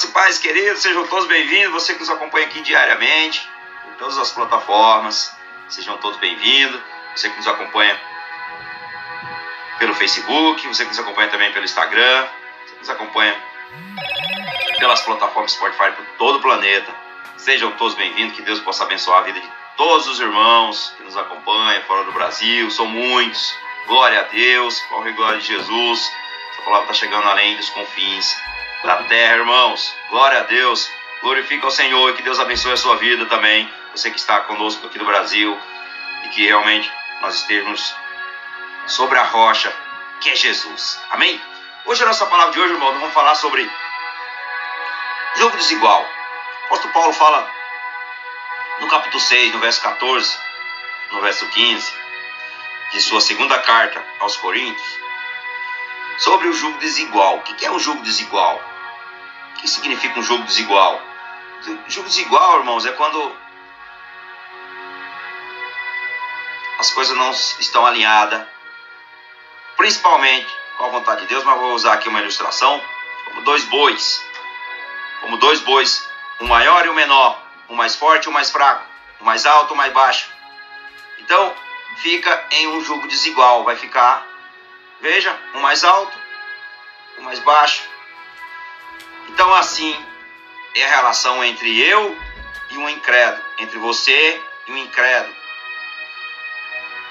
Graça e paz, queridos, sejam todos bem-vindos. Você que nos acompanha aqui diariamente, em todas as plataformas, sejam todos bem-vindos. Você que nos acompanha pelo Facebook, você que nos acompanha também pelo Instagram, você que nos acompanha pelas plataformas Spotify por todo o planeta. Sejam todos bem-vindos, que Deus possa abençoar a vida de todos os irmãos que nos acompanham fora do Brasil, são muitos. Glória a Deus, glória de Jesus. Essa palavra está chegando além dos confins da terra, irmãos. Glória a Deus. Glorifica o Senhor e que Deus abençoe a sua vida também. Você que está conosco aqui do Brasil e que realmente nós estejamos sobre a rocha que é Jesus. Amém? Hoje a nossa palavra de hoje, irmão, nós vamos falar sobre jogo desigual. O apóstolo Paulo fala no capítulo 6, no verso 14, no verso 15, de sua segunda carta aos Coríntios, sobre o jogo desigual. O que é um jogo desigual? Que significa um jogo desigual? Jogo desigual, irmãos, é quando as coisas não estão alinhadas, principalmente com a vontade de Deus, mas vou usar aqui uma ilustração, como dois bois, como dois bois, o maior e o menor, o mais forte e o mais fraco, o mais alto e o mais baixo. Então, fica em um jogo desigual, vai ficar, veja, o mais alto, o mais baixo. Então, assim é a relação entre eu e um incrédulo, entre você e um incrédulo.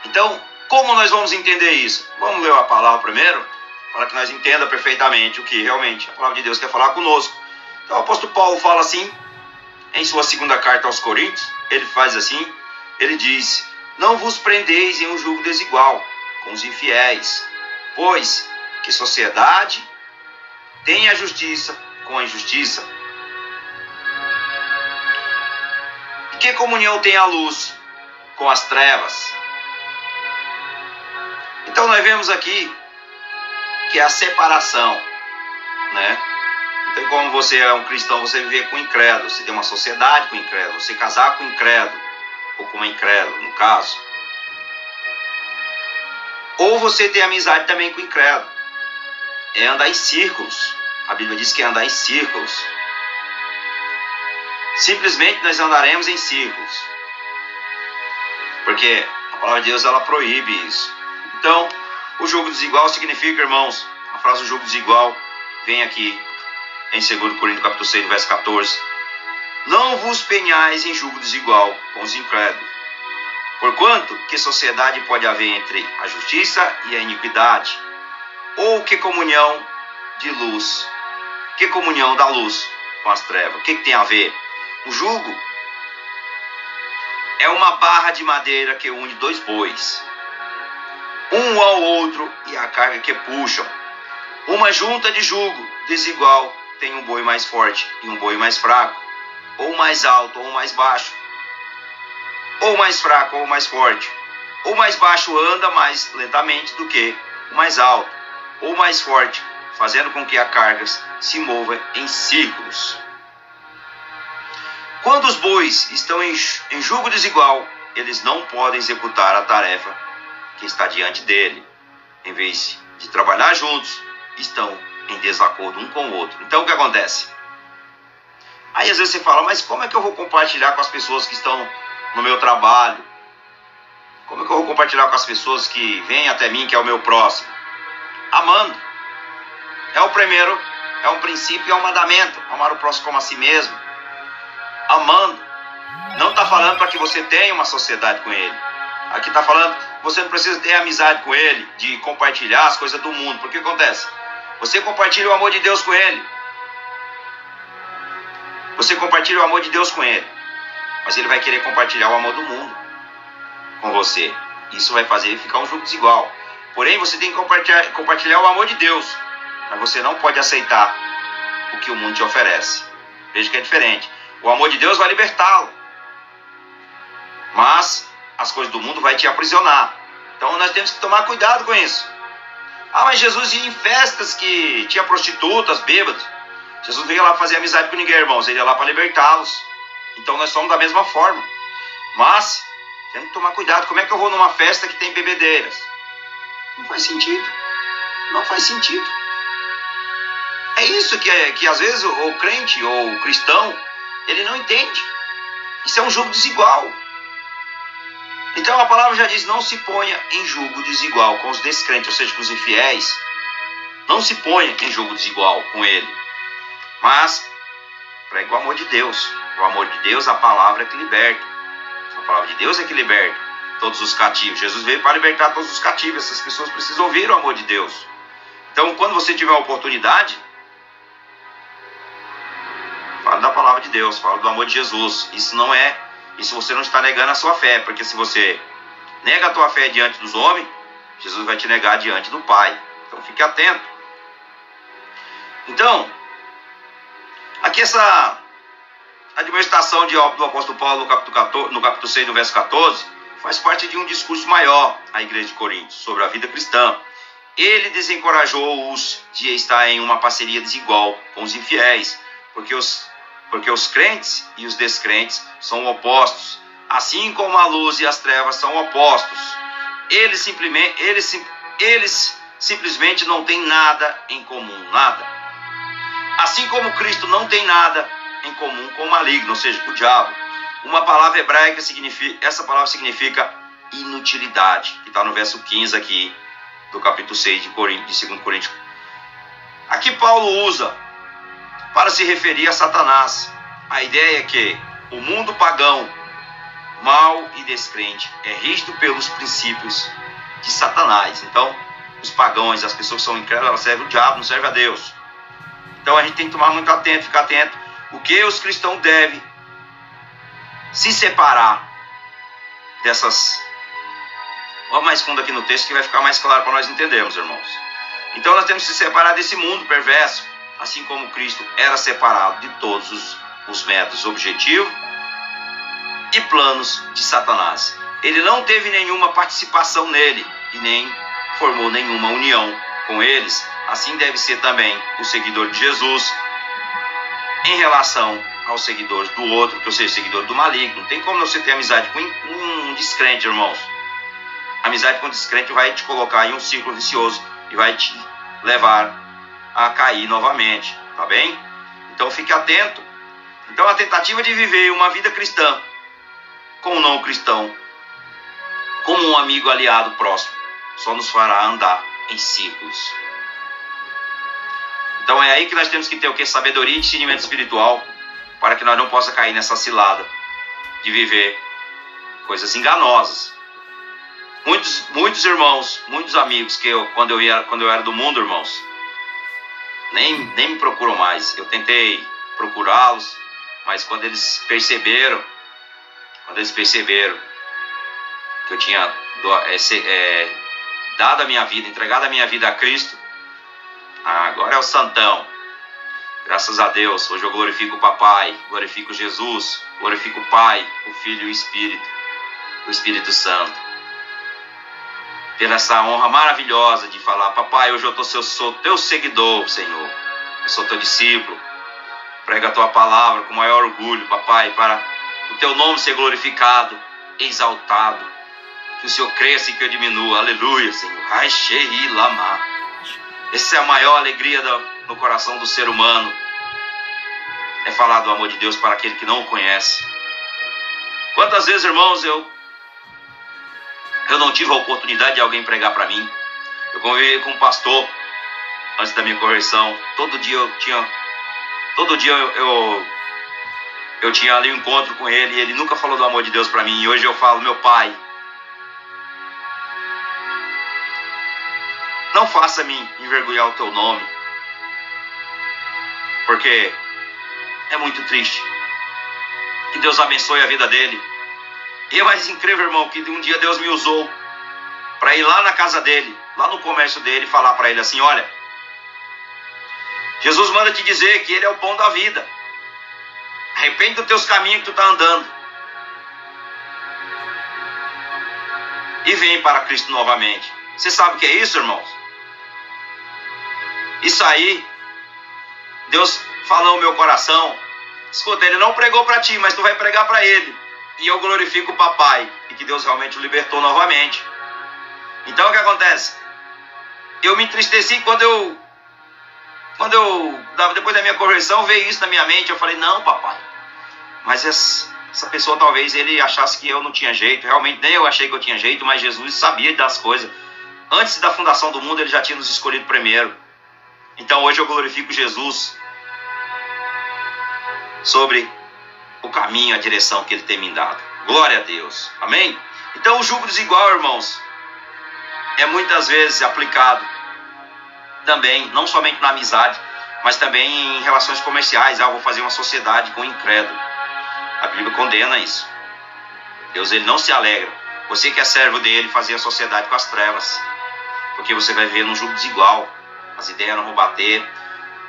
Então, como nós vamos entender isso? Vamos ler a palavra primeiro, para que nós entenda perfeitamente o que realmente a palavra de Deus quer falar conosco. Então, o apóstolo Paulo fala assim, em sua segunda carta aos Coríntios, ele faz assim, ele diz: Não vos prendeis em um julgo desigual com os infiéis, pois que sociedade tem a justiça com a injustiça? E que comunhão tem a luz com as trevas? Então nós vemos aqui que é a separação, né? Então, como você é um cristão, você viver com incrédulo, você tem uma sociedade com incrédulo, você casar com incrédulo, ou com uma incrédulo, no caso. Ou você tem amizade também com incrédulo. É andar em círculos. A Bíblia diz que é andar em círculos. Simplesmente nós andaremos em círculos. Porque a palavra de Deus ela proíbe isso. Então, o jogo desigual significa, irmãos, a frase jogo desigual vem aqui em 2 Coríntios capítulo 6, verso 14. Não vos penhais em julgo desigual com os incrédulos. Porquanto, que sociedade pode haver entre a justiça e a iniquidade? Ou que comunhão de luz? Que comunhão da luz com as trevas? O que, que tem a ver? O jugo é uma barra de madeira que une dois bois, um ao outro, e a carga que puxam. Uma junta de jugo desigual tem um boi mais forte e um boi mais fraco, ou mais alto ou mais baixo, ou mais fraco ou mais forte. O mais baixo anda mais lentamente do que o mais alto, ou mais forte, fazendo com que a carga se mova em círculos. Quando os bois estão em, em julgo desigual, eles não podem executar a tarefa que está diante dele. Em vez de trabalhar juntos, estão em desacordo um com o outro. Então o que acontece? Aí às vezes você fala, mas como é que eu vou compartilhar com as pessoas que estão no meu trabalho? Como é que eu vou compartilhar com as pessoas que vêm até mim, que é o meu próximo? Amando. É o primeiro, é um princípio é um mandamento. Amar o próximo como a si mesmo. Amando. Não está falando para que você tenha uma sociedade com ele. Aqui está falando, você não precisa ter amizade com ele, de compartilhar as coisas do mundo. Porque acontece? Você compartilha o amor de Deus com ele. Você compartilha o amor de Deus com ele. Mas ele vai querer compartilhar o amor do mundo com você. Isso vai fazer ficar um jogo desigual. Porém, você tem que compartilhar, compartilhar o amor de Deus. Mas você não pode aceitar o que o mundo te oferece. Veja que é diferente. O amor de Deus vai libertá-lo. Mas as coisas do mundo vai te aprisionar. Então nós temos que tomar cuidado com isso. Ah, mas Jesus ia em festas que tinha prostitutas, bêbados. Jesus não ia lá fazer amizade com ninguém, irmãos. Ele ia lá para libertá-los. Então nós somos da mesma forma. Mas, temos que tomar cuidado. Como é que eu vou numa festa que tem bebedeiras? Não faz sentido. Não faz sentido. É isso que, é, que às vezes o, o crente ou o cristão, ele não entende. Isso é um jogo desigual. Então a palavra já diz: não se ponha em julgo desigual com os descrentes, ou seja, com os infiéis. Não se ponha em julgo desigual com ele. Mas pregue o amor de Deus. O amor de Deus, a palavra é que liberta. A palavra de Deus é que liberta todos os cativos. Jesus veio para libertar todos os cativos. Essas pessoas precisam ouvir o amor de Deus. Então, quando você tiver a oportunidade, de Deus, fale do amor de Jesus. Isso não é, isso você não está negando a sua fé, porque se você nega a tua fé diante dos homens, Jesus vai te negar diante do Pai. Então, fique atento. Então, aqui essa admoestação de, do apóstolo Paulo no capítulo, 14, no capítulo 6, no verso 14, faz parte de um discurso maior à igreja de Corinto sobre a vida cristã. Ele desencorajou-os de estar em uma parceria desigual com os infiéis, porque os, porque os crentes e os descrentes são opostos, assim como a luz e as trevas são opostos. Eles simplesmente, eles, eles simplesmente não têm nada em comum, nada. Assim como Cristo não tem nada em comum com o maligno, ou seja, com o diabo. Uma palavra hebraica significa, essa palavra significa inutilidade, que está no verso 15 aqui do capítulo 6 de, de 2 Coríntios. Aqui Paulo usa para se referir a Satanás. A ideia é que o mundo pagão, mau e descrente, é rígido pelos princípios de Satanás. Então, os pagãos, as pessoas que são incrédulas, elas servem o diabo, não servem a Deus. Então a gente tem que tomar muito atento, ficar atento o que os cristãos devem se separar dessas. Vamos mais fundo aqui no texto que vai ficar mais claro para nós entendermos, irmãos. Então nós temos que se separar desse mundo perverso, assim como Cristo era separado de todos os, os métodos, objetivos e planos de Satanás. Ele não teve nenhuma participação nele e nem formou nenhuma união com eles. Assim deve ser também o seguidor de Jesus, em relação aos seguidores do outro, que eu seja seguidor do maligno. Não tem como você ter amizade com um descrente, irmãos. Amizade com descrente vai te colocar em um ciclo vicioso e vai te levar a cair novamente, tá bem? Então fique atento. Então a tentativa de viver uma vida cristã com um não cristão, como um amigo aliado próximo, só nos fará andar em círculos. Então é aí que nós temos que ter o que? Sabedoria e discernimento espiritual para que nós não possa cair nessa cilada de viver coisas enganosas. Muitos, muitos irmãos, muitos amigos que eu quando eu ia, quando eu era do mundo, irmãos, nem, nem me procuram mais. Eu tentei procurá-los, mas quando eles perceberam, quando eles perceberam que eu tinha é, é, dado a minha vida, entregado a minha vida a Cristo, ah, agora é o santão. Graças a Deus, hoje eu glorifico o Papai, glorifico Jesus, glorifico o Pai, o Filho e o Espírito, o Espírito Santo. Pela essa honra maravilhosa de falar, Papai, hoje eu tô, eu sou teu seguidor, Senhor. Eu sou teu discípulo. Prega a tua palavra com maior orgulho, Papai, para o teu nome ser glorificado, exaltado. Que o Senhor cresça e que eu diminua. Aleluia, Senhor. Ai, Lama. Essa é a maior alegria no coração do ser humano. É falar do amor de Deus para aquele que não o conhece. Quantas vezes, irmãos, eu eu não tive a oportunidade de alguém pregar para mim. Eu convivi com um pastor antes da minha conversão. Todo dia eu tinha todo dia eu, eu, eu tinha ali um encontro com ele e ele nunca falou do amor de Deus para mim. E hoje eu falo, meu pai, Não faça-me envergonhar o teu nome, porque é muito triste. Que Deus abençoe a vida dele. E é mais incrível, irmão, que um dia Deus me usou para ir lá na casa dele, lá no comércio dele, falar para ele assim: olha, Jesus manda te dizer que ele é o pão da vida. Arrepende dos teus caminhos que tu está andando. E vem para Cristo novamente. Você sabe o que é isso, irmãos? Isso aí, Deus falou no meu coração. Escuta, ele não pregou para ti, mas tu vai pregar para ele. E eu glorifico o papai. E que Deus realmente o libertou novamente. Então o que acontece? Eu me entristeci quando eu quando eu, depois da minha conversão, veio isso na minha mente. Eu falei: Não, papai. Mas essa, essa pessoa talvez ele achasse que eu não tinha jeito. Realmente nem eu achei que eu tinha jeito, mas Jesus sabia das coisas. Antes da fundação do mundo, ele já tinha nos escolhido primeiro. Então hoje eu glorifico Jesus sobre o caminho, a direção que ele tem me dado. Glória a Deus. Amém? Então o jugo desigual, irmãos, é muitas vezes aplicado também, não somente na amizade, mas também em relações comerciais. Ah, vou fazer uma sociedade com incrédulo. A Bíblia condena isso. Deus ele não se alegra. Você que é servo dele, fazer a sociedade com as trevas. Porque você vai ver num jugo desigual. As ideias não vão bater.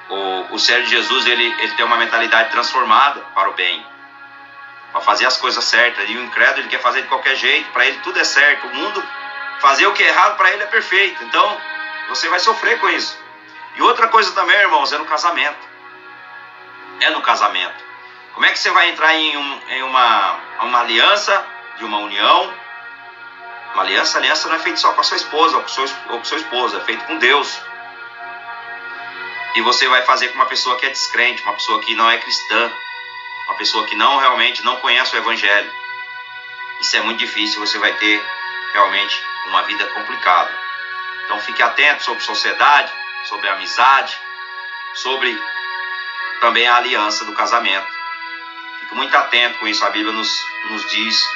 O, o servo de Jesus ele, ele tem uma mentalidade transformada para o bem. Para fazer as coisas certas. E o incrédulo ele quer fazer de qualquer jeito. Para ele tudo é certo. O mundo, fazer o que é errado para ele é perfeito. Então, você vai sofrer com isso. E outra coisa também, irmãos, é no casamento. É no casamento. Como é que você vai entrar em, um, em uma, uma aliança, de uma união? Uma aliança, aliança não é feita só com a sua esposa ou com, seu, ou com seu esposo, é feito com Deus. E você vai fazer com uma pessoa que é descrente, uma pessoa que não é cristã, uma pessoa que não realmente não conhece o Evangelho. Isso é muito difícil, você vai ter realmente uma vida complicada. Então fique atento sobre sociedade, sobre amizade, sobre também a aliança do casamento. Fique muito atento com isso, a Bíblia nos, nos diz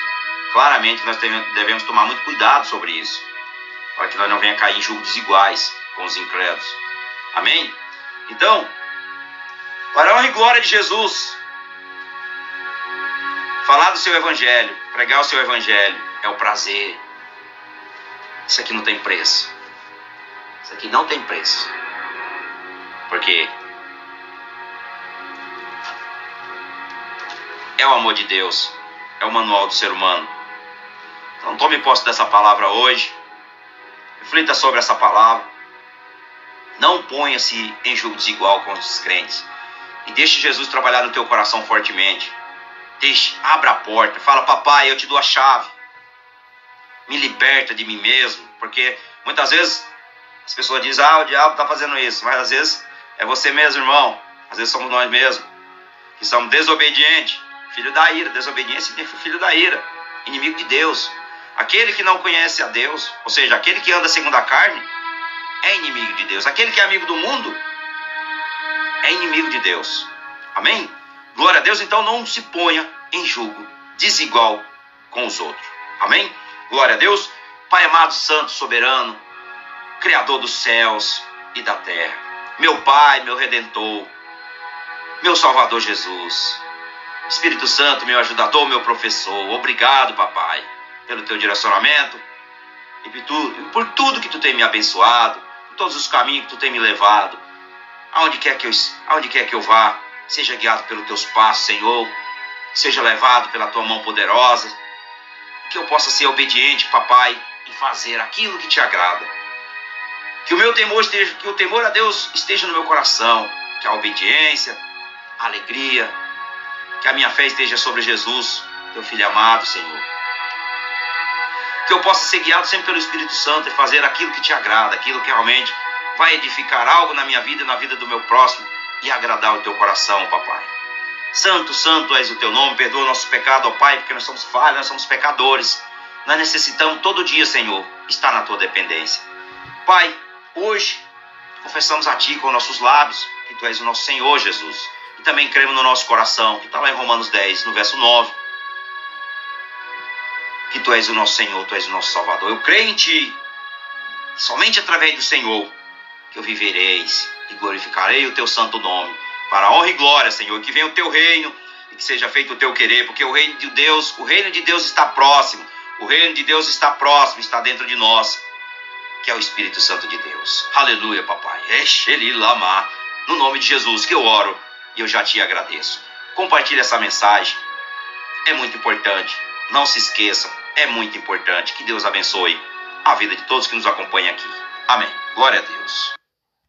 claramente que nós devemos tomar muito cuidado sobre isso, para que nós não venha cair em julgos desiguais com os incrédulos. Amém? Então, para a honra e glória de Jesus, falar do seu evangelho, pregar o seu evangelho, é o prazer. Isso aqui não tem preço. Isso aqui não tem preço. Porque é o amor de Deus, é o manual do ser humano. Então tome posse dessa palavra hoje. Reflita sobre essa palavra. Não ponha-se em julgo desigual com os crentes. E deixe Jesus trabalhar no teu coração fortemente. Deixe, abra a porta. Fala, papai, eu te dou a chave. Me liberta de mim mesmo. Porque muitas vezes as pessoas dizem, ah, o diabo está fazendo isso, mas às vezes é você mesmo, irmão. Às vezes somos nós mesmos, que somos desobedientes, filho da ira. Desobediência significa filho da ira, inimigo de Deus. Aquele que não conhece a Deus, ou seja, aquele que anda segundo a carne, é inimigo de Deus. Aquele que é amigo do mundo, é inimigo de Deus. Amém? Glória a Deus, então não se ponha em julgo desigual com os outros. Amém? Glória a Deus. Pai amado, santo, soberano, Criador dos céus e da terra, meu Pai, meu Redentor, meu Salvador Jesus, Espírito Santo, meu ajudador, meu professor, obrigado, papai, pelo teu direcionamento e por tudo, por tudo que tu tem me abençoado, por todos os caminhos que tu tem me levado, aonde quer que eu, aonde quer que eu vá, seja guiado pelos teus passos, Senhor, seja levado pela tua mão poderosa, que eu possa ser obediente, papai, e fazer aquilo que te agrada. Que o meu temor esteja, que o temor a Deus esteja no meu coração, que a obediência, a alegria, que a minha fé esteja sobre Jesus, teu filho amado, Senhor. Que eu possa ser guiado sempre pelo Espírito Santo e fazer aquilo que te agrada, aquilo que realmente vai edificar algo na minha vida e na vida do meu próximo e agradar o teu coração, papai. Santo, santo és o teu nome, perdoa nossos pecados, ó Pai, porque nós somos falhos, nós somos pecadores. Nós necessitamos todo dia, Senhor, estar na tua dependência. Pai, Hoje, confessamos a Ti com nossos lábios que Tu és o nosso Senhor Jesus. E também cremos no nosso coração, que está lá em Romanos 10, no verso 9. Que Tu és o nosso Senhor, Tu és o nosso Salvador. Eu creio em Ti, somente através do Senhor, eu vivereis e glorificarei o Teu santo nome. Para honra e glória, Senhor, que venha o Teu reino e que seja feito o Teu querer, porque o reino de Deus, o reino de Deus está próximo. O reino de Deus está próximo, está dentro de nós que é o Espírito Santo de Deus. Aleluia, papai. Lama. No nome de Jesus que eu oro e eu já te agradeço. Compartilhe essa mensagem. É muito importante. Não se esqueça. É muito importante. Que Deus abençoe a vida de todos que nos acompanham aqui. Amém. Glória a Deus.